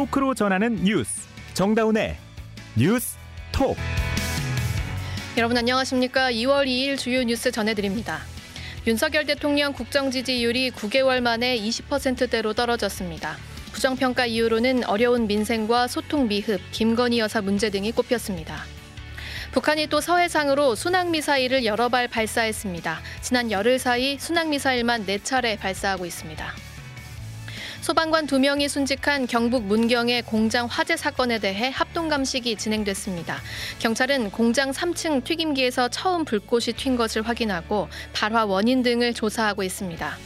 토크로 전하는 뉴스 정다운의 뉴스 톡 여러분 안녕하십니까? 2월 2일 주요 뉴스 전해드립니다. 윤석열 대통령 국정 지지율이 9개월 만에 20%대로 떨어졌습니다. 부정평가 이유로는 어려운 민생과 소통 미흡, 김건희 여사 문제 등이 꼽혔습니다. 북한이 또 서해상으로 순항미사일을 여러 발 발사했습니다. 지난 열흘 사이 순항미사일만 4차례 발사하고 있습니다. 소방관 2명이 순직한 경북 문경의 공장 화재 사건에 대해 합동 감식이 진행됐습니다. 경찰은 공장 3층 튀김기에서 처음 불꽃이 튄 것을 확인하고 발화 원인 등을 조사하고 있습니다.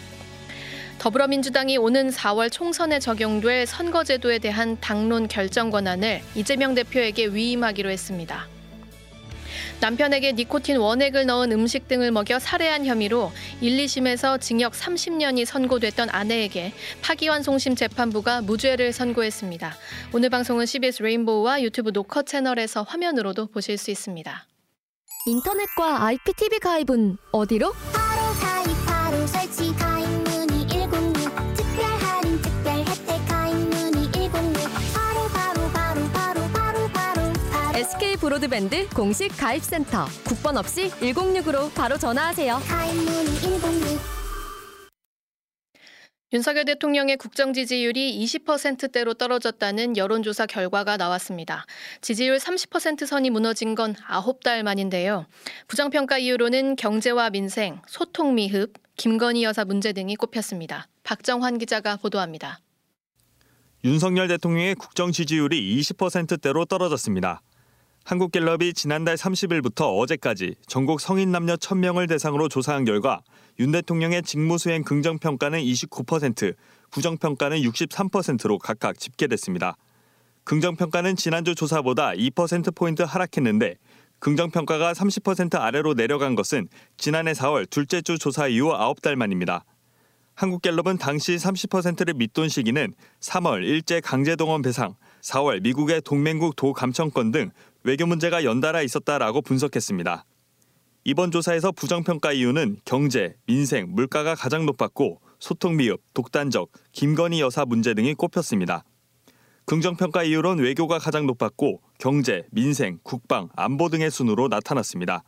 더불어민주당이 오는 4월 총선에 적용될 선거제도에 대한 당론 결정 권한을 이재명 대표에게 위임하기로 했습니다. 남편에게 니코틴 원액을 넣은 음식 등을 먹여 살해한 혐의로 1, 2심에서 징역 30년이 선고됐던 아내에게 파기환송심 재판부가 무죄를 선고했습니다. 오늘 방송은 CBS 레인보우와 유튜브 노커 채널에서 화면으로도 보실 수 있습니다. 인터넷과 IPTV 가입은 어디로? 브로드밴드 공식 가입센터 국번 없이 106으로 바로 전화하세요. 가입 문의 106 윤석열 대통령의 국정 지지율이 20%대로 떨어졌다는 여론조사 결과가 나왔습니다. 지지율 30% 선이 무너진 건 9달 만인데요. 부정평가 이유로는 경제와 민생, 소통 미흡, 김건희 여사 문제 등이 꼽혔습니다. 박정환 기자가 보도합니다. 윤석열 대통령의 국정 지지율이 20%대로 떨어졌습니다. 한국갤럽이 지난달 30일부터 어제까지 전국 성인 남녀 1000명을 대상으로 조사한 결과 윤 대통령의 직무 수행 긍정 평가는 29%, 부정 평가는 63%로 각각 집계됐습니다. 긍정 평가는 지난주 조사보다 2%포인트 하락했는데 긍정 평가가 30% 아래로 내려간 것은 지난해 4월 둘째 주 조사 이후 9달 만입니다. 한국갤럽은 당시 30%를 밑돈 시기는 3월 일제 강제동원 배상, 4월 미국의 동맹국 도감청권 등 외교 문제가 연달아 있었다라고 분석했습니다. 이번 조사에서 부정평가 이유는 경제, 민생, 물가가 가장 높았고 소통 미흡, 독단적, 김건희 여사 문제 등이 꼽혔습니다. 긍정평가 이유론 외교가 가장 높았고 경제, 민생, 국방, 안보 등의 순으로 나타났습니다.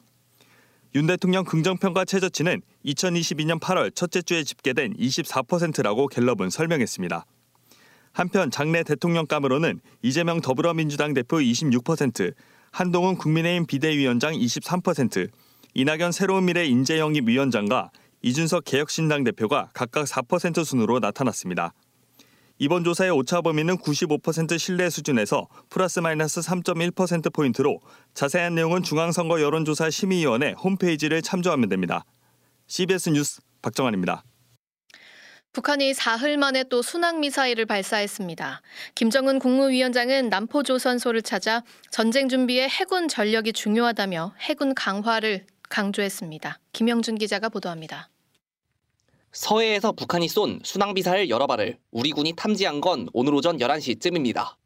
윤 대통령 긍정평가 최저치는 2022년 8월 첫째 주에 집계된 24%라고 갤럽은 설명했습니다. 한편 장내 대통령감으로는 이재명 더불어민주당 대표 26%, 한동훈 국민의힘 비대위원장 23%, 이낙연 새로운 미래 인재영입 위원장과 이준석 개혁신당 대표가 각각 4% 순으로 나타났습니다. 이번 조사의 오차 범위는 95% 신뢰 수준에서 플러스 마이너스 3.1%포인트로 자세한 내용은 중앙선거 여론조사 심의위원회 홈페이지를 참조하면 됩니다. CBS 뉴스 박정환입니다. 북한이 사흘 만에 또 순항 미사일을 발사했습니다. 김정은 국무위원장은 남포조선소를 찾아 전쟁 준비에 해군 전력이 중요하다며 해군 강화를 강조했습니다. 김영준 기자가 보도합니다. 서해에서 북한이 쏜 순항 미사일 여러 발을 우리 군이 탐지한 건 오늘 오전 11시쯤입니다.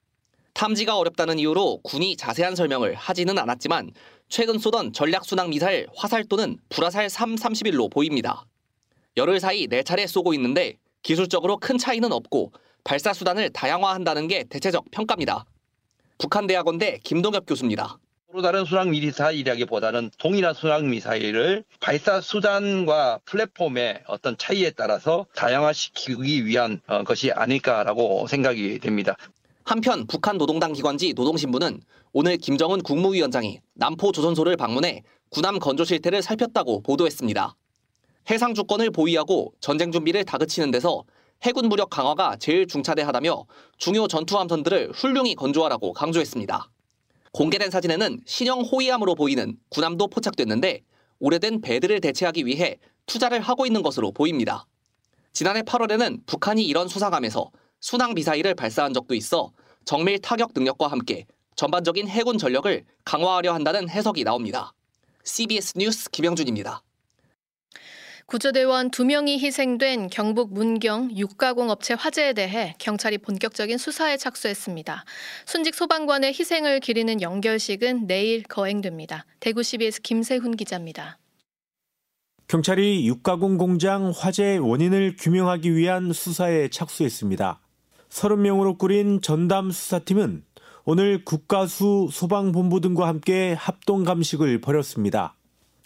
탐지가 어렵다는 이유로 군이 자세한 설명을 하지는 않았지만 최근 쏘던 전략 순항 미사일 화살도는 불화살 331로 보입니다. 열흘 사이 4차례 쏘고 있는데 기술적으로 큰 차이는 없고 발사 수단을 다양화한다는 게 대체적 평가입니다. 북한 대학원대 김동엽 교수입니다. 서로 다른 순항 미사일이라기보다는 동일한 순항 미사일을 발사 수단과 플랫폼의 어떤 차이에 따라서 다양화시키기 위한 어, 것이 아닐까라고 생각이 됩니다. 한편 북한 노동당 기관지 노동신문은 오늘 김정은 국무위원장이 남포 조선소를 방문해 군함 건조 실태를 살폈다고 보도했습니다. 해상 주권을 보위하고 전쟁 준비를 다그치는 데서 해군 무력 강화가 제일 중차대하다며 중요 전투함선들을 훌륭히 건조하라고 강조했습니다. 공개된 사진에는 신형 호위함으로 보이는 군함도 포착됐는데 오래된 배들을 대체하기 위해 투자를 하고 있는 것으로 보입니다. 지난해 8월에는 북한이 이런 수상함에서 순항 미사일을 발사한 적도 있어 정밀 타격 능력과 함께 전반적인 해군 전력을 강화하려 한다는 해석이 나옵니다. CBS 뉴스 김영준입니다. 구조대원 2명이 희생된 경북 문경 육가공 업체 화재에 대해 경찰이 본격적인 수사에 착수했습니다. 순직 소방관의 희생을 기리는 연결식은 내일 거행됩니다. 대구 CBS 김세훈 기자입니다. 경찰이 육가공 공장 화재 원인을 규명하기 위한 수사에 착수했습니다. 30명으로 꾸린 전담 수사팀은 오늘 국가수 소방본부 등과 함께 합동 감식을 벌였습니다.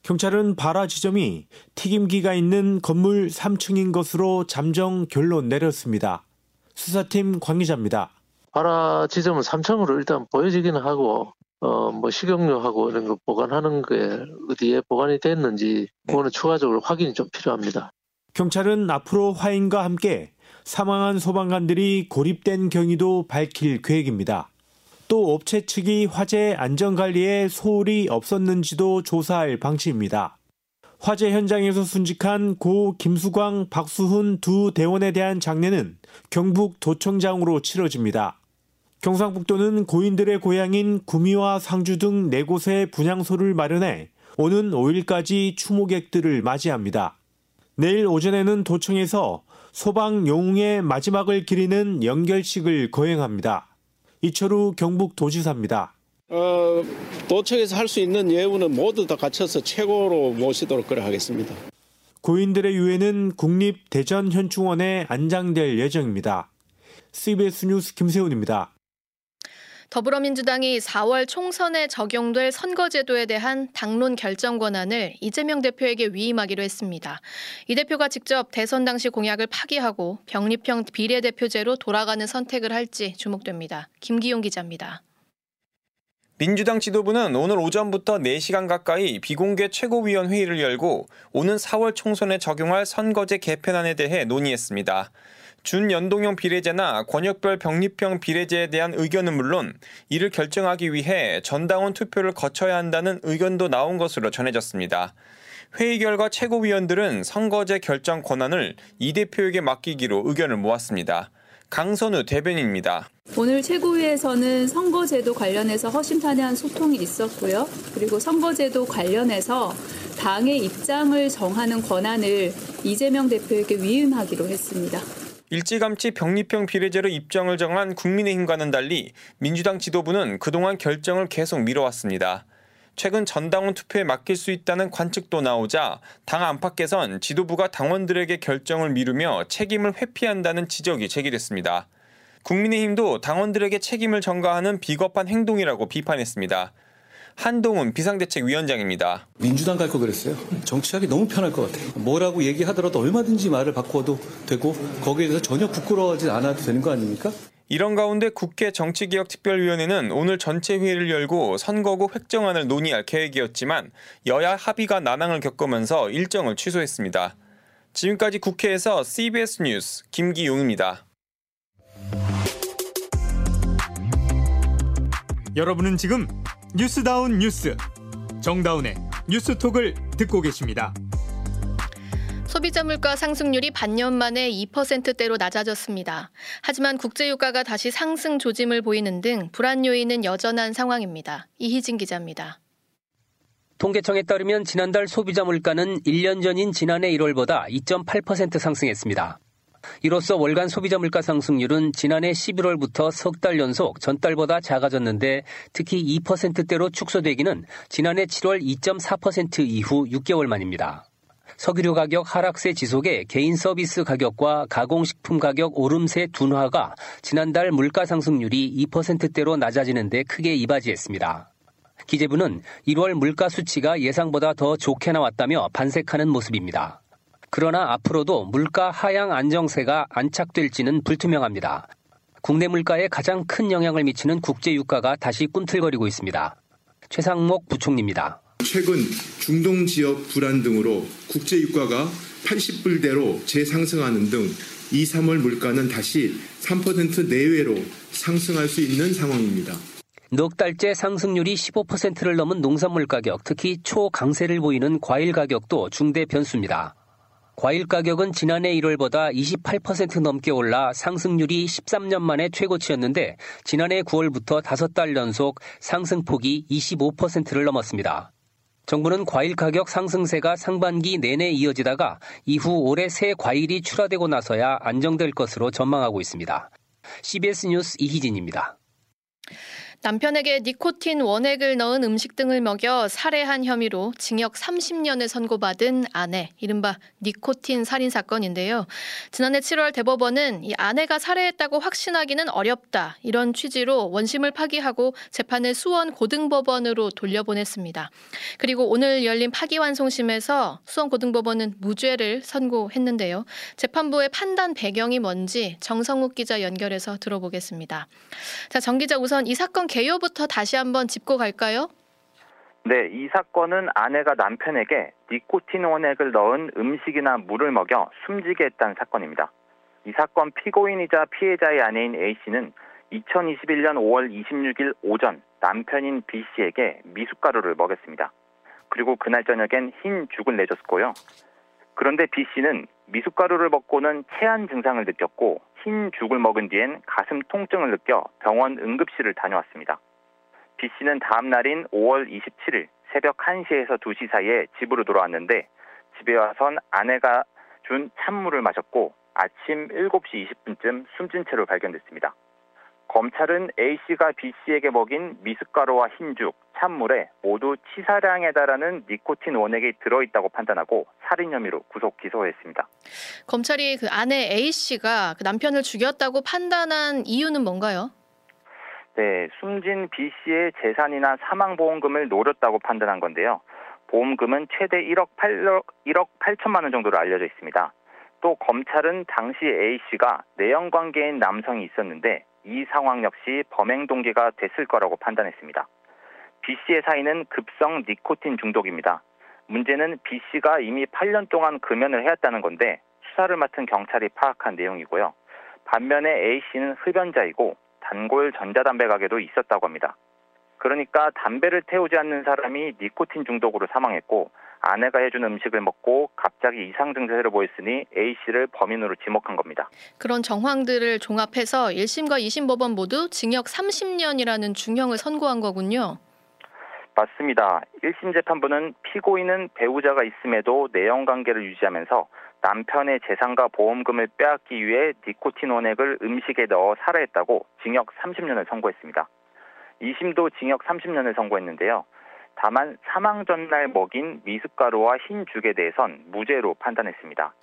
경찰은 발화 지점이 튀김기가 있는 건물 3층인 것으로 잠정 결론 내렸습니다. 수사팀 관계자입니다. 발화 지점은 3층으로 일단 보여지기는 하고 어, 뭐 식용유하고 이런 거 보관하는 게 어디에 보관이 됐는지 그거는 추가적으로 확인이 좀 필요합니다. 경찰은 앞으로 화인과 함께 사망한 소방관들이 고립된 경위도 밝힐 계획입니다. 또 업체 측이 화재 안전관리에 소홀히 없었는지도 조사할 방침입니다. 화재 현장에서 순직한 고 김수광, 박수훈 두 대원에 대한 장례는 경북 도청장으로 치러집니다. 경상북도는 고인들의 고향인 구미와 상주 등네 곳에 분향소를 마련해 오는 5일까지 추모객들을 맞이합니다. 내일 오전에는 도청에서 소방 영웅의 마지막을 기리는 연결식을 거행합니다. 이철우 경북도지사입니다. 어, 도청에서 할 수 있는 예우는 모두 다 갖춰서 최고로 모시도록 그래 하겠습니다. 고인들의 유해는 국립대전현충원에 안장될 예정입니다. CBS 뉴스 김세훈입니다. 더불어민주당이 4월 총선에 적용될 선거제도에 대한 당론 결정 권한을 이재명 대표에게 위임하기로 했습니다. 이 대표가 직접 대선 당시 공약을 파기하고 병립형 비례대표제로 돌아가는 선택을 할지 주목됩니다. 김기용 기자입니다. 민주당 지도부는 오늘 오전부터 4시간 가까이 비공개 최고위원 회의를 열고 오는 4월 총선에 적용할 선거제 개편안에 대해 논의했습니다. 준연동형 비례제나 권역별 병립형 비례제에 대한 의견은 물론 이를 결정하기 위해 전당원 투표를 거쳐야 한다는 의견도 나온 것으로 전해졌습니다. 회의 결과 최고위원들은 선거제 결정 권한을 이 대표에게 맡기기로 의견을 모았습니다. 강선우 대변인입니다. 오늘 최고위에서는 선거제도 관련해서 허심탄회한 소통이 있었고요. 그리고 선거제도 관련해서 당의 입장을 정하는 권한을 이재명 대표에게 위임하기로 했습니다. 일찌감치 병립형 비례제로 입장을 정한 국민의힘과는 달리 민주당 지도부는 그동안 결정을 계속 미뤄왔습니다. 최근 전당원 투표에 맡길 수 있다는 관측도 나오자 당 안팎에선 지도부가 당원들에게 결정을 미루며 책임을 회피한다는 지적이 제기됐습니다. 국민의힘도 당원들에게 책임을 전가하는 비겁한 행동이라고 비판했습니다. 한동훈 비상대책위원장입니다. 민주당 갈 거 그랬어요. 정치하기 너무 편할 것 같아요. 뭐라고 얘기하더라도 얼마든지 말을 바꿔도 되고 거기에 대해서 전혀 부끄러워하지 않아도 되는 거 아닙니까? 이런 가운데 국회 정치개혁특별위원회는 오늘 전체 회의를 열고 선거구 획정안을 논의할 계획이었지만 여야 합의가 난항을 겪으면서 일정을 취소했습니다. 지금까지 국회에서 CBS 뉴스 김기용입니다. 여러분은 지금 뉴스다운 뉴스 정다운의 뉴스톡을 듣고 계십니다. 소비자 물가 상승률이 반년 만에 2%대로 낮아졌습니다. 하지만 국제유가가 다시 상승 조짐을 보이는 등 불안 요인은 여전한 상황입니다. 이희진 기자입니다. 통계청에 따르면 지난달 소비자 물가는 1년 전인 지난해 1월보다 2.8% 상승했습니다. 이로써 월간 소비자 물가 상승률은 지난해 11월부터 석 달 연속 전달보다 작아졌는데 특히 2%대로 축소되기는 지난해 7월 2.4% 이후 6개월 만입니다. 석유류 가격 하락세 지속에 개인 서비스 가격과 가공식품 가격 오름세 둔화가 지난달 물가 상승률이 2%대로 낮아지는데 크게 이바지했습니다. 기재부는 1월 물가 수치가 예상보다 더 좋게 나왔다며 반색하는 모습입니다. 그러나 앞으로도 물가 하향 안정세가 안착될지는 불투명합니다. 국내 물가에 가장 큰 영향을 미치는 국제 유가가 다시 꿈틀거리고 있습니다. 최상목 부총리입니다. 최근 중동 지역 불안 등으로 국제 유가가 80불대로 재상승하는 등 2, 3월 물가는 다시 3% 내외로 상승할 수 있는 상황입니다. 넉 달째 상승률이 15%를 넘은 농산물 가격, 특히 초강세를 보이는 과일 가격도 중대 변수입니다. 과일 가격은 지난해 1월보다 28% 넘게 올라 상승률이 13년 만에 최고치였는데 지난해 9월부터 5달 연속 상승폭이 25%를 넘었습니다. 정부는 과일 가격 상승세가 상반기 내내 이어지다가 이후 올해 새 과일이 출하되고 나서야 안정될 것으로 전망하고 있습니다. CBS 뉴스 이희진입니다. 남편에게 니코틴 원액을 넣은 음식 등을 먹여 살해한 혐의로 징역 30년을 선고받은 아내, 이른바 니코틴 살인 사건인데요. 지난해 7월 대법원은 이 아내가 살해했다고 확신하기는 어렵다. 이런 취지로 원심을 파기하고 재판을 수원 고등법원으로 돌려보냈습니다. 그리고 오늘 열린 파기환송심에서 수원 고등법원은 무죄를 선고했는데요. 재판부의 판단 배경이 뭔지 정성욱 기자 연결해서 들어보겠습니다. 자, 정 기자 우선 이 사건 개요부터 다시 한번 짚고 갈까요? 네, 이 사건은 아내가 남편에게 니코틴 원액을 넣은 음식이나 물을 먹여 숨지게 했다는 사건입니다. 이 사건 피고인이자 피해자의 아내인 A씨는 2021년 5월 26일 오전 남편인 B씨에게 미숫가루를 먹였습니다. 그리고 그날 저녁엔 흰 죽을 내줬고요. 그런데 B씨는 미숫가루를 먹고는 체한 증상을 느꼈고 흰 죽을 먹은 뒤엔 가슴 통증을 느껴 병원 응급실을 다녀왔습니다. B 씨는 다음 날인 5월 27일 새벽 1시에서 2시 사이에 집으로 돌아왔는데 집에 와선 아내가 준 찬물을 마셨고 아침 7시 20분쯤 숨진 채로 발견됐습니다. 검찰은 A 씨가 B 씨에게 먹인 미숫가루와 흰죽, 찬물에 모두 치사량에 달하는 니코틴 원액이 들어있다고 판단하고 살인 혐의로 구속 기소했습니다. 검찰이 그 아내 A 씨가 그 남편을 죽였다고 판단한 이유는 뭔가요? 네, 숨진 B 씨의 재산이나 사망보험금을 노렸다고 판단한 건데요. 보험금은 최대 1억 8억, 1억 8천만 원 정도로 알려져 있습니다. 또 검찰은 당시 A 씨가 내연 관계인 남성이 있었는데 이 상황 역시 범행 동기가 됐을 거라고 판단했습니다. B 씨의 사인은 급성 니코틴 중독입니다. 문제는 B 씨가 이미 8년 동안 금연을 해왔다는 건데 수사를 맡은 경찰이 파악한 내용이고요. 반면에 A 씨는 흡연자이고 단골 전자담배 가게도 있었다고 합니다. 그러니까 담배를 태우지 않는 사람이 니코틴 중독으로 사망했고 아내가 해준 음식을 먹고 갑자기 이상 증세를 보였으니 A 씨를 범인으로 지목한 겁니다. 그런 정황들을 종합해서 1심과 2심 법원 모두 징역 30년이라는 중형을 선고한 거군요. 맞습니다. 1심 재판부는 피고인은 배우자가 있음에도 내연 관계를 유지하면서 남편의 재산과 보험금을 빼앗기 위해 니코틴 원액을 음식에 넣어 살해했다고 징역 30년을 선고했습니다. 2심도 징역 30년을 선고했는데요. 다만 사망 전날 먹인 미숫가루와 흰 죽에 대해선 무죄로 판단했습니다.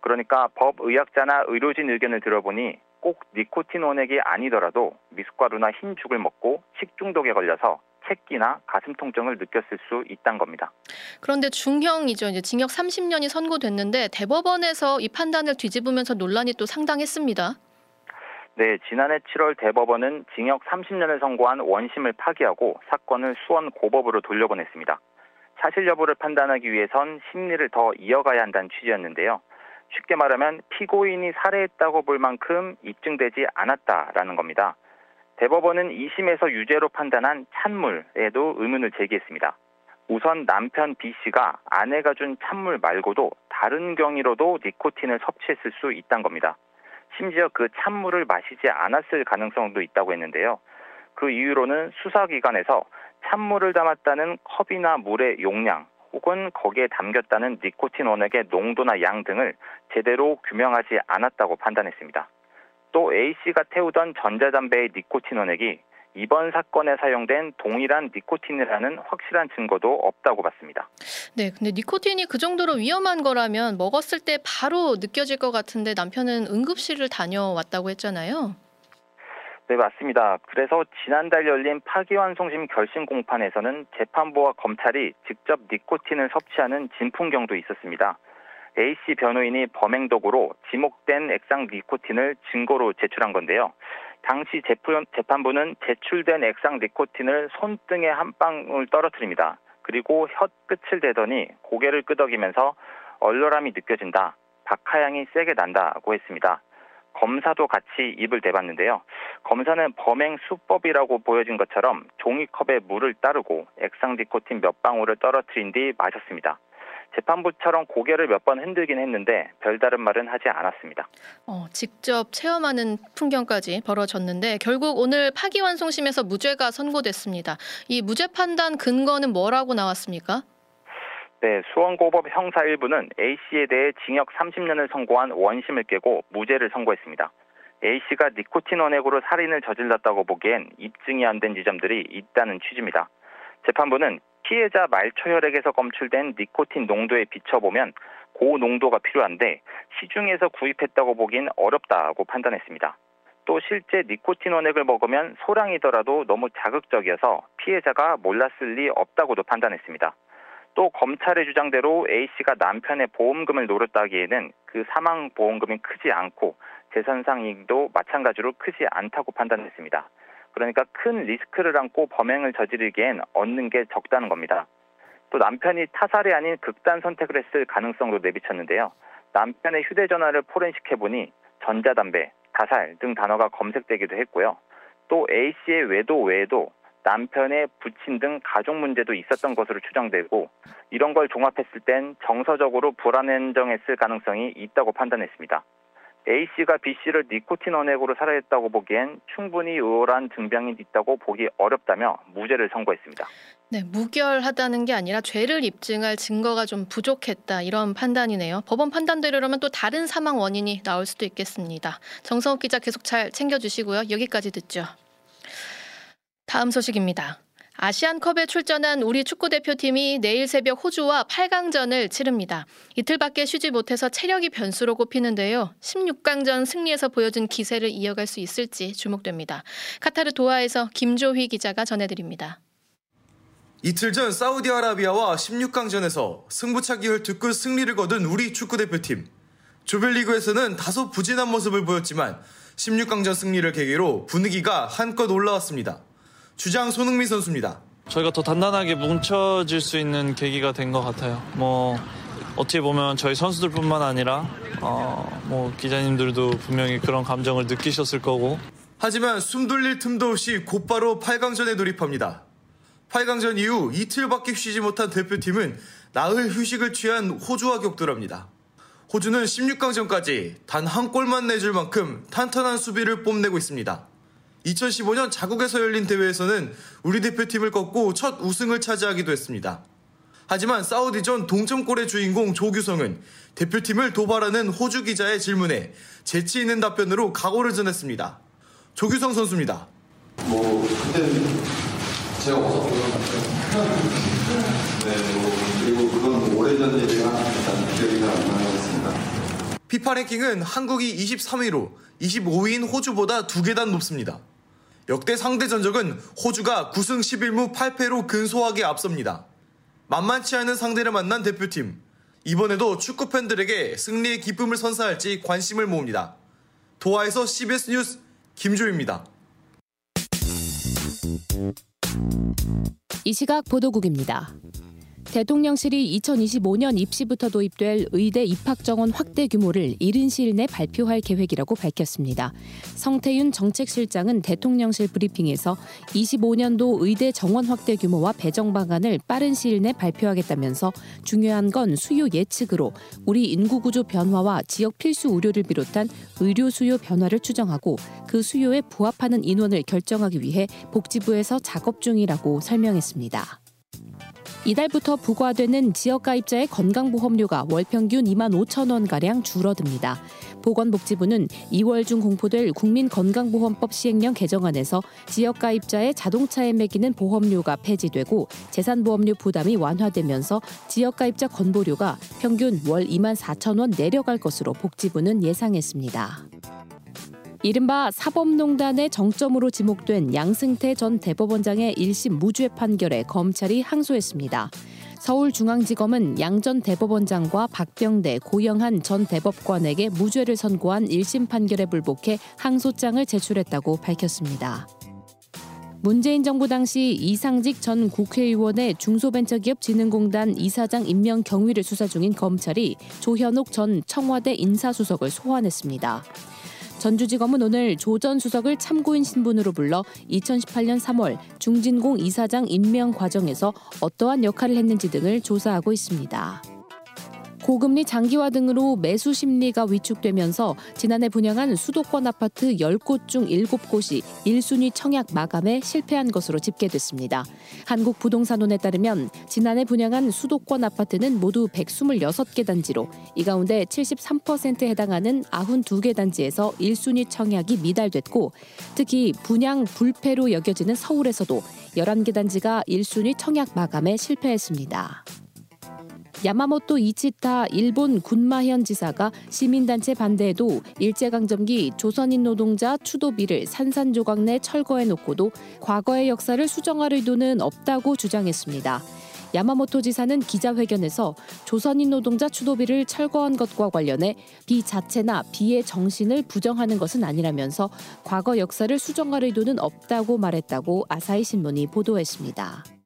그러니까 법 의학자나 의료진 의견을 들어보니 꼭 니코틴 원액이 아니더라도 미숫가루나 흰 죽을 먹고 식중독에 걸려서 체기나 가슴 통증을 느꼈을 수 있다는 겁니다. 그런데 중형이죠. 이제 징역 30년이 선고됐는데 대법원에서 이 판단을 뒤집으면서 논란이 또 상당했습니다. 네, 지난해 7월 대법원은 징역 30년을 선고한 원심을 파기하고 사건을 수원 고법으로 돌려보냈습니다. 사실 여부를 판단하기 위해선 심리를 더 이어가야 한다는 취지였는데요. 쉽게 말하면 피고인이 살해했다고 볼 만큼 입증되지 않았다라는 겁니다. 대법원은 2심에서 유죄로 판단한 찬물에도 의문을 제기했습니다. 우선 남편 B 씨가 아내가 준 찬물 말고도 다른 경위로도 니코틴을 섭취했을 수 있다는 겁니다. 심지어 그 찬물을 마시지 않았을 가능성도 있다고 했는데요. 그 이유로는 수사기관에서 찬물을 담았다는 컵이나 물의 용량 혹은 거기에 담겼다는 니코틴 원액의 농도나 양 등을 제대로 규명하지 않았다고 판단했습니다. 또 A씨가 태우던 전자담배의 니코틴 원액이 이번 사건에 사용된 동일한 니코틴이라는 확실한 증거도 없다고 봤습니다. 네, 근데 니코틴이 그 정도로 위험한 거라면 먹었을 때 바로 느껴질 것 같은데 남편은 응급실을 다녀왔다고 했잖아요. 네, 맞습니다. 그래서 지난달 열린 파기환송심 결심 공판에서는 재판부와 검찰이 직접 니코틴을 섭취하는 진풍경도 있었습니다. A씨 변호인이 범행 도구로 지목된 액상 니코틴을 증거로 제출한 건데요. 당시 재판부는 제출된 액상 니코틴을 손등에 한 방울 떨어뜨립니다. 그리고 혀 끝을 대더니 고개를 끄덕이면서 얼얼함이 느껴진다. 박하향이 세게 난다고 했습니다. 검사도 같이 입을 대봤는데요. 검사는 범행 수법이라고 보여진 것처럼 종이컵에 물을 따르고 액상 니코틴 몇 방울을 떨어뜨린 뒤 마셨습니다. 재판부처럼 고개를 몇 번 흔들긴 했는데 별다른 말은 하지 않았습니다. 어, 직접 체험하는 풍경까지 벌어졌는데 결국 오늘 파기환송심에서 무죄가 선고됐습니다. 이 무죄 판단 근거는 뭐라고 나왔습니까? 네, 수원고법 형사 1부는 A씨에 대해 징역 30년을 선고한 원심을 깨고 무죄를 선고했습니다. A씨가 니코틴 원액으로 살인을 저질렀다고 보기엔 입증이 안 된 지점들이 있다는 취지입니다. 재판부는 피해자 말초 혈액에서 검출된 니코틴 농도에 비춰보면 고농도가 필요한데 시중에서 구입했다고 보긴 어렵다고 판단했습니다. 또 실제 니코틴 원액을 먹으면 소량이더라도 너무 자극적이어서 피해자가 몰랐을 리 없다고도 판단했습니다. 또 검찰의 주장대로 A씨가 남편의 보험금을 노렸다기에는 그 사망 보험금이 크지 않고 재산상 이익도 마찬가지로 크지 않다고 판단했습니다. 그러니까 큰 리스크를 안고 범행을 저지르기엔 얻는 게 적다는 겁니다. 또 남편이 타살이 아닌 극단 선택을 했을 가능성도 내비쳤는데요. 남편의 휴대전화를 포렌식해보니 전자담배, 자살 등 단어가 검색되기도 했고요. 또 A씨의 외도 외에도 남편의 부친 등 가족 문제도 있었던 것으로 추정되고 이런 걸 종합했을 땐 정서적으로 불안정했을 가능성이 있다고 판단했습니다. A씨가 B씨를 니코틴 원액으로 살해했다고 보기엔 충분히 의월한 증명이 있다고 보기 어렵다며 무죄를 선고했습니다. 네, 무결하다는 게 아니라 죄를 입증할 증거가 좀 부족했다 이런 판단이네요. 법원 판단대로라면 또 다른 사망 원인이 나올 수도 있겠습니다. 정성욱 기자 계속 잘 챙겨주시고요. 여기까지 듣죠. 다음 소식입니다. 아시안컵에 출전한 우리 축구대표팀이 내일 새벽 호주와 8강전을 치릅니다. 이틀밖에 쉬지 못해서 체력이 변수로 꼽히는데요. 16강전 승리에서 보여준 기세를 이어갈 수 있을지 주목됩니다. 카타르 도하에서 김조휘 기자가 전해드립니다. 이틀 전 사우디아라비아와 16강전에서 승부차기 혈투끝 승리를 거둔 우리 축구대표팀. 조별리그에서는 다소 부진한 모습을 보였지만 16강전 승리를 계기로 분위기가 한껏 올라왔습니다. 주장 손흥민 선수입니다. 저희가 더 단단하게 뭉쳐질 수 있는 계기가 된 것 같아요. 뭐 어떻게 보면 저희 선수들뿐만 아니라 어, 뭐 기자님들도 분명히 그런 감정을 느끼셨을 거고. 하지만 숨 돌릴 틈도 없이 곧바로 8강전에 돌입합니다. 8강전 이후 이틀밖에 쉬지 못한 대표팀은 나흘 휴식을 취한 호주와 격돌합니다. 호주는 16강전까지 단 한 골만 내줄 만큼 탄탄한 수비를 뽐내고 있습니다. 2015년 자국에서 열린 대회에서는 우리 대표팀을 꺾고 첫 우승을 차지하기도 했습니다. 하지만 사우디전 동점골의 주인공 조규성은 대표팀을 도발하는 호주 기자의 질문에 재치 있는 답변으로 각오를 전했습니다. 조규성 선수입니다. 뭐 그때는 제가 없었고요. 네, 뭐 그리고 그건 오래전 일이라 일단 기억이 잘안 나는 것 같습니다. 피파 랭킹은 한국이 23위로 25위인 호주보다 두 계단 높습니다. 역대 상대 전적은 호주가 9승 11무 8패로 근소하게 앞섭니다. 만만치 않은 상대를 만난 대표팀. 이번에도 축구 팬들에게 승리의 기쁨을 선사할지 관심을 모읍니다. 도하에서 CBS 뉴스 김조입니다. 이 시각 보도국입니다. 대통령실이 2025년 입시부터 도입될 의대 입학 정원 확대 규모를 이른 시일 내 발표할 계획이라고 밝혔습니다. 성태윤 정책실장은 대통령실 브리핑에서 25년도 의대 정원 확대 규모와 배정 방안을 빠른 시일 내 발표하겠다면서 중요한 건 수요 예측으로 우리 인구 구조 변화와 지역 필수 의료를 비롯한 의료 수요 변화를 추정하고 그 수요에 부합하는 인원을 결정하기 위해 복지부에서 작업 중이라고 설명했습니다. 이달부터 부과되는 지역가입자의 건강보험료가 월 평균 2만 5천 원가량 줄어듭니다. 보건복지부는 2월 중 공포될 국민건강보험법 시행령 개정안에서 지역가입자의 자동차에 매기는 보험료가 폐지되고 재산보험료 부담이 완화되면서 지역가입자 건보료가 평균 월 2만 4천 원 내려갈 것으로 복지부는 예상했습니다. 이른바 사법농단의 정점으로 지목된 양승태 전 대법원장의 1심 무죄 판결에 검찰이 항소했습니다. 서울중앙지검은 양 전 대법원장과 박병대, 고영한 전 대법관에게 무죄를 선고한 1심 판결에 불복해 항소장을 제출했다고 밝혔습니다. 문재인 정부 당시 이상직 전 국회의원의 중소벤처기업진흥공단 이사장 임명 경위를 수사 중인 검찰이 조현옥 전 청와대 인사수석을 소환했습니다. 전주지검은 오늘 조 전 수석을 참고인 신분으로 불러 2018년 3월 중진공 이사장 임명 과정에서 어떠한 역할을 했는지 등을 조사하고 있습니다. 고금리 장기화 등으로 매수 심리가 위축되면서 지난해 분양한 수도권 아파트 10곳 중 7곳이 1순위 청약 마감에 실패한 것으로 집계됐습니다. 한국부동산원에 따르면 지난해 분양한 수도권 아파트는 모두 126개 단지로 이 가운데 73%에 해당하는 92개 단지에서 1순위 청약이 미달됐고 특히 분양 불패로 여겨지는 서울에서도 11개 단지가 1순위 청약 마감에 실패했습니다. 야마모토 이치타 일본 군마현 지사가 시민단체 반대에도 일제강점기 조선인 노동자 추도비를 산산조각 내 철거해 놓고도 과거의 역사를 수정할 의도는 없다고 주장했습니다. 야마모토 지사는 기자회견에서 조선인 노동자 추도비를 철거한 것과 관련해 비 자체나 비의 정신을 부정하는 것은 아니라면서 과거 역사를 수정할 의도는 없다고 말했다고 아사히 신문이 보도했습니다.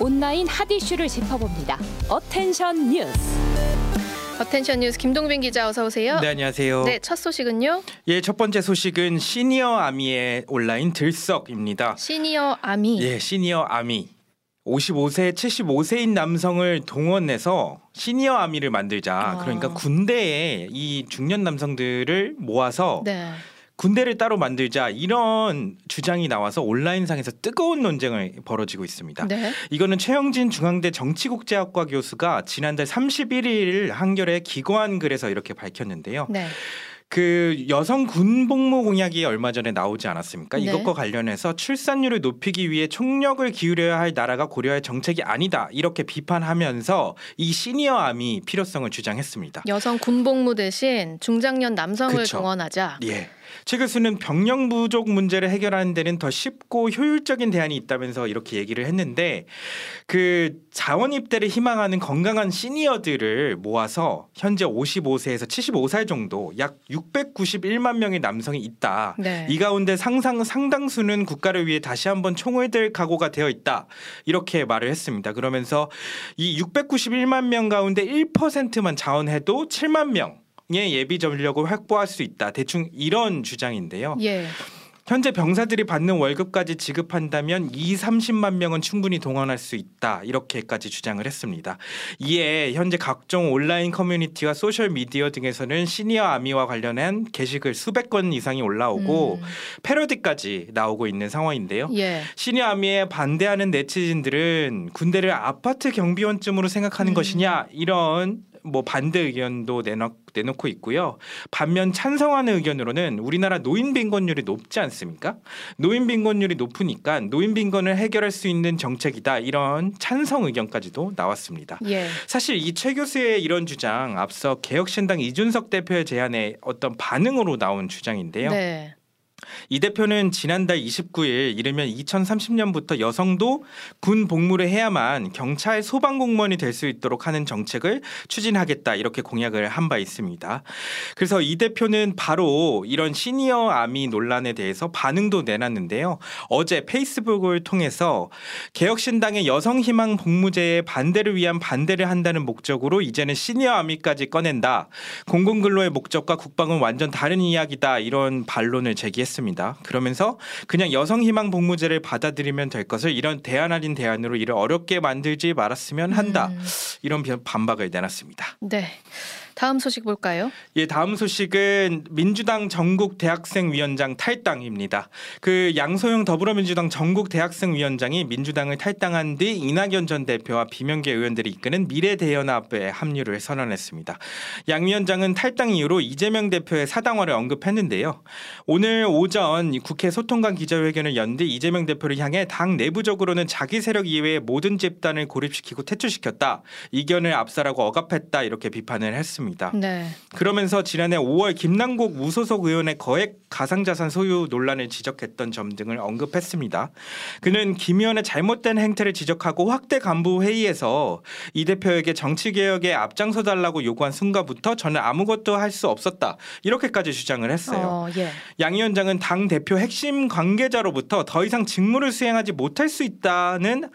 온라인 핫 이슈를 짚어봅니다. 어텐션 뉴스. 어텐션 뉴스 김동빈 기자 어서 오세요. 네 안녕하세요. 네, 첫 소식은요. 예, 첫 번째 소식은 시니어 아미의 온라인 들썩입니다. 시니어 아미. 예, 시니어 아미. 55세, 75세인 남성을 동원해서 시니어 아미를 만들자. 아. 그러니까 군대에 이 중년 남성들을 모아서 네. 군대를 따로 만들자 이런 주장이 나와서 온라인상에서 뜨거운 논쟁을 벌어지고 있습니다. 네. 이거는 최영진 중앙대 정치국제학과 교수가 지난달 31일 한겨레 기고한 글에서 이렇게 밝혔는데요. 네. 그 여성 군 복무 공약이 얼마 전에 나오지 않았습니까? 네. 이것과 관련해서 출산율을 높이기 위해 총력을 기울여야 할 나라가 고려할 정책이 아니다 이렇게 비판하면서 이 시니어 암이 필요성을 주장했습니다. 여성 군복무 대신 중장년 남성을 그쵸. 동원하자. 예. 최 교수는 병력 부족 문제를 해결하는 데는 더 쉽고 효율적인 대안이 있다면서 이렇게 얘기를 했는데 그 자원 입대를 희망하는 건강한 시니어들을 모아서 현재 55세에서 75살 정도 약 691만 명의 남성이 있다. 네. 이 가운데 상상 상당수는 국가를 위해 다시 한번 총을 들 각오가 되어 있다. 이렇게 말을 했습니다. 그러면서 이 691만 명 가운데 1%만 자원해도 7만 명. 의 예비 전력을 확보할 수 있다. 대충 이런 주장인데요. 예. 현재 병사들이 받는 월급까지 지급한다면 2, 30만 명은 충분히 동원할 수 있다. 이렇게까지 주장을 했습니다. 이에 현재 각종 온라인 커뮤니티와 소셜 미디어 등에서는 시니어 아미와 관련한 게시글 수백 건 이상이 올라오고 음. 패러디까지 나오고 있는 상황인데요. 예. 시니어 아미에 반대하는 네티즌들은 군대를 아파트 경비원쯤으로 생각하는 것이냐 이런 뭐 반대 의견도 내놓, 내놓고 있고요. 반면 찬성하는 의견으로는 우리나라 노인 빈곤율이 높지 않습니까? 노인 빈곤율이 높으니까 노인 빈곤을 해결할 수 있는 정책이다 이런 찬성 의견까지도 나왔습니다. 예. 사실 이 최 교수의 이런 주장 앞서 개혁신당 이준석 대표의 제안에 어떤 반응으로 나온 주장인데요. 네. 이 대표는 지난달 29일 이르면 2030년부터 여성도 군 복무를 해야만 경찰 소방 공무원이 될 수 있도록 하는 정책을 추진하겠다 이렇게 공약을 한 바 있습니다. 그래서 이 대표는 바로 이런 시니어 아미 논란에 대해서 반응도 내놨는데요. 어제 페이스북을 통해서 개혁신당의 여성 희망 복무제의 반대를 위한 반대를 한다는 목적으로 이제는 시니어 아미까지 꺼낸다. 공공근로의 목적과 국방은 완전 다른 이야기다. 이런 반론을 제기했습니다. 그러면서 그냥 여성 희망 복무제를 받아들이면 될 것을 이런 대안 아닌 대안으로 이를 어렵게 만들지 말았으면 한다. 이런 반박을 내놨습니다. 네. 다음 소식 볼까요? 예, 다음 소식은 민주당 전국 대학생 위원장 탈당입니다. 그 양소영 더불어민주당 전국 대학생 위원장이 민주당을 탈당한 뒤 이낙연 전 대표와 비명계 의원들이 이끄는 미래대연합에 합류를 선언했습니다. 양 위원장은 탈당 이후로 이재명 대표의 사당화를 언급했는데요. 오늘 오전 국회 소통관 기자회견을 연 뒤 이재명 대표를 향해 당 내부적으로는 자기 세력 이외의 모든 집단을 고립시키고 퇴출시켰다. 이견을 압살하고 억압했다. 이렇게 비판을 했습니다. 네. 그러면서 지난해 5월 김남국 무소속 의원의 거액 가상자산 소유 논란을 지적했던 점 등을 언급했습니다. 그는 김 의원의 잘못된 행태를 지적하고 확대 간부 회의에서 이 대표에게 정치 개혁에 앞장서 달라고 요구한 순간부터 저는 아무것도 할 수 없었다 이렇게까지 주장을 했어요. 어, 예. 양 위원장은 당 대표 핵심 관계자로부터 더 이상 직무를 수행하지 못할 수 있다는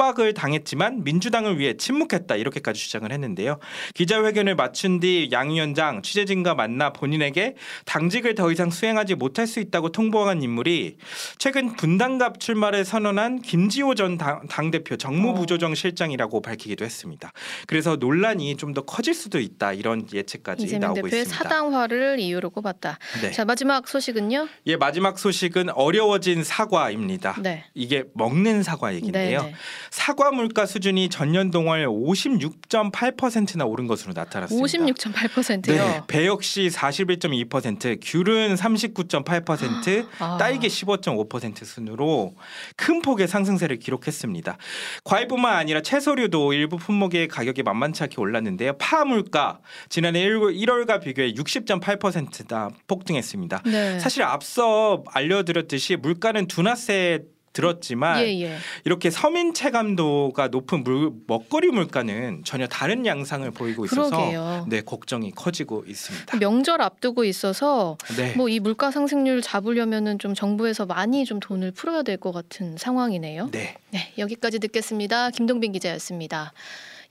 협박을 당했지만 민주당을 위해 침묵했다 이렇게까지 주장을 했는데요. 기자회견을 마친 뒤 양 위원장 취재진과 만나 본인에게 당직을 더 이상 수행하지 못할 수 있다고 통보한 인물이 최근 분당갑 출마를 선언한 김지호 전 당, 대표 정무부조정 실장이라고 밝히기도 했습니다. 그래서 논란이 좀 더 커질 수도 있다 이런 예측까지 나오고 있습니다. 사당화를 이유로 꼽았다. 네. 자 마지막 소식은요? 예 마지막 소식은 어려워진 사과입니다. 네. 이게 먹는 사과 얘기인데요. 네, 네. 사과 물가 수준이 전년 동월 56.8%나 오른 것으로 나타났습니다. 56.8%요. 네, 배 역시 41.2%, 귤은 39.8%, 아. 딸기 15.5% 순으로 큰 폭의 상승세를 기록했습니다. 과일뿐만 아니라 채소류도 일부 품목의 가격이 만만치 않게 올랐는데요. 파 물가 지난해 1월과 비교해 60.8%나 폭등했습니다. 네. 사실 앞서 알려드렸듯이 물가는 둔화세 들었지만 예, 예. 이렇게 서민 체감도가 높은 물, 먹거리 물가는 전혀 다른 양상을 보이고 있어서 그러게요. 네 걱정이 커지고 있습니다. 명절 앞두고 있어서 네. 뭐이 물가 상승률 잡으려면은 좀 정부에서 많이 좀 돈을 풀어야 될 것 같은 상황이네요. 네. 네, 여기까지 듣겠습니다. 김동빈 기자였습니다.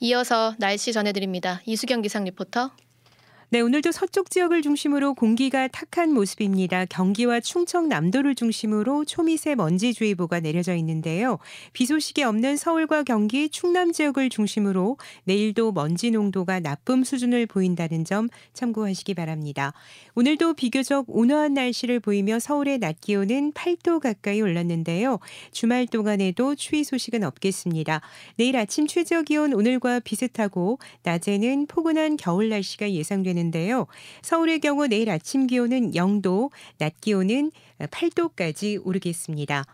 이어서 날씨 전해드립니다. 이수경 기상 리포터. 네, 오늘도 서쪽 지역을 중심으로 공기가 탁한 모습입니다. 경기와 충청 남도를 중심으로 초미세 먼지주의보가 내려져 있는데요. 비 소식이 없는 서울과 경기, 충남 지역을 중심으로 내일도 먼지 농도가 나쁨 수준을 보인다는 점 참고하시기 바랍니다. 오늘도 비교적 온화한 날씨를 보이며 서울의 낮 기온은 8도 가까이 올랐는데요. 주말 동안에도 추위 소식은 없겠습니다. 내일 아침 최저 기온 오늘과 비슷하고 낮에는 포근한 겨울 날씨가 예상되는 되는데요. 서울의 경우 내일 아침 기온은 0도, 낮 기온은 8도까지 오르겠습니다.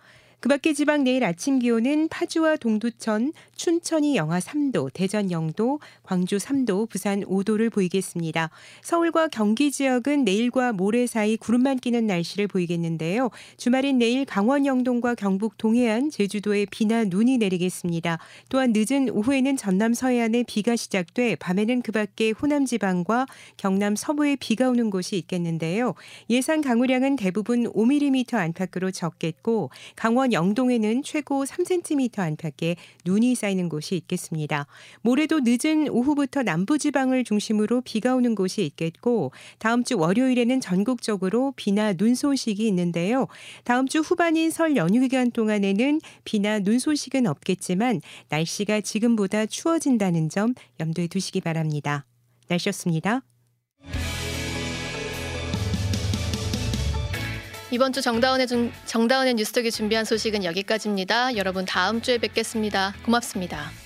그 밖에 지방 내일 아침 기온은 파주와 동두천, 춘천이 영하 3도, 대전 0도, 광주 3도, 부산 5도를 보이겠습니다. 서울과 경기 지역은 내일과 모레 사이 구름만 끼는 날씨를 보이겠는데요. 주말인 내일 강원 영동과 경북 동해안, 제주도에 비나 눈이 내리겠습니다. 또한 늦은 오후에는 전남 서해안에 비가 시작돼 밤에는 그 밖에 호남 지방과 경남 서부에 비가 오는 곳이 있겠는데요. 예상 강우량은 대부분 5mm 안팎으로 적겠고 강원 영동에는 최고 3cm 안팎의 눈이 쌓이는 곳이 있겠습니다. 모레도 늦은 오후부터 남부지방을 중심으로 비가 오는 곳이 있겠고 다음 주 월요일에는 전국적으로 비나 눈 소식이 있는데요. 다음 주 후반인 설 연휴 기간 동안에는 비나 눈 소식은 없겠지만 날씨가 지금보다 추워진다는 점 염두에 두시기 바랍니다. 날씨였습니다. 이번 주 정다운의, 중, 정다운의 뉴스톡이 준비한 소식은 여기까지입니다. 여러분 다음 주에 뵙겠습니다. 고맙습니다.